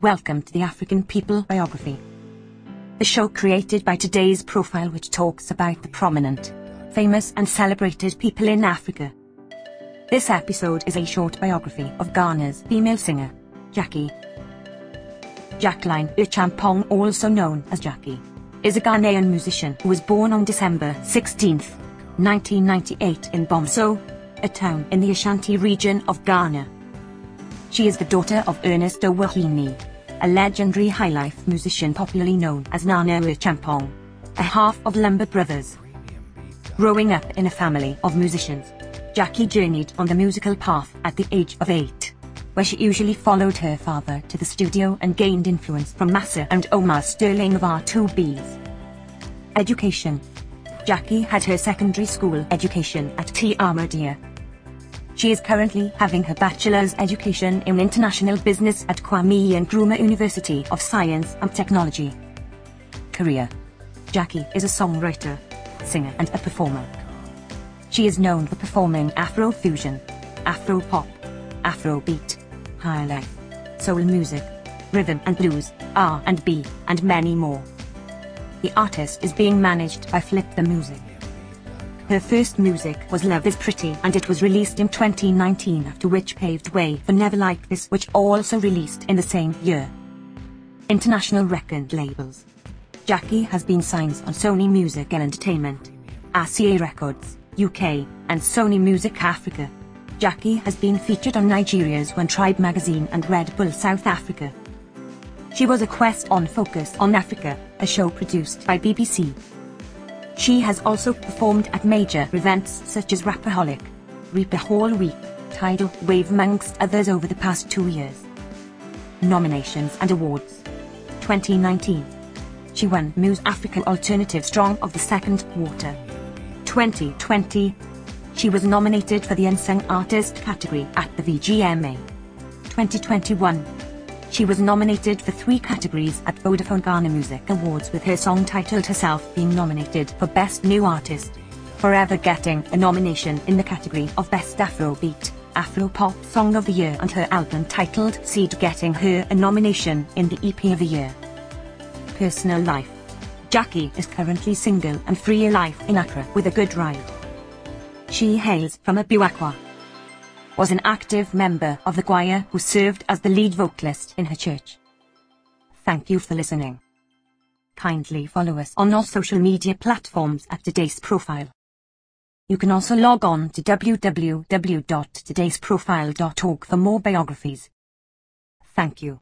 Welcome to the African People Biography. The show created by today's profile which talks about the prominent, famous and celebrated people in Africa. This episode is a short biography of Ghana's female singer, Gyakie. Jacqueline Acheampong, also known as Gyakie, is a Ghanaian musician who was born on December 16, 1998 in Bomso, a town in the Ashanti region of Ghana. She is the daughter of Ernest Owahini, a legendary highlife musician popularly known as Nana Acheampong, a half of Lumba Brothers. Growing up in a family of musicians, Gyakie journeyed on the musical path at the age of eight, where she usually followed her father to the studio and gained influence from Massa and Omar Sterling of R2Bees. Education Gyakie had her secondary school education at T. Ahmadiyya. She is currently having her bachelor's education in international business at Kwame Nkrumah University of Science and Technology. Career Gyakie is a songwriter, singer and a performer. She is known for performing Afro-fusion, Afro-pop, Afro-beat, high life, soul music, rhythm and blues, R&B, and many more. The artist is being managed by Flip the Music. Her first music was Love is Pretty and it was released in 2019 after which paved way for Never Like This which also released in the same year. International record labels. Gyakie has been signed on Sony Music Entertainment, RCA Records, UK, and Sony Music Africa. Gyakie has been featured on Nigeria's One Tribe magazine and Red Bull South Africa. She was a quest on Focus on Africa, a show produced by BBC. She has also performed at major events such as Rapperholic, Reaper Hall Week, Tidal Rave amongst others over the past two years. Nominations and Awards. 2019 She won Muse Africa Alternative Strong of the Second Quarter 2020 She was nominated for the Unsung Artist category at the VGMA 2021 she was nominated for three categories at Vodafone Ghana Music Awards with her song titled Herself being nominated for Best New Artist. Forever getting a nomination in the category of Best Afrobeat, Afro-Pop Song of the Year and her album titled Seed getting her a nomination in the EP of the Year. Personal life. Gyakie is currently single and free a life in Accra with a good ride. She hails from Abuakwa, was an active member of the choir who served as the lead vocalist in her church. Thank you for listening. Kindly follow us on all social media platforms at today's profile. You can also log on to www.todaysprofile.org for more biographies. Thank you.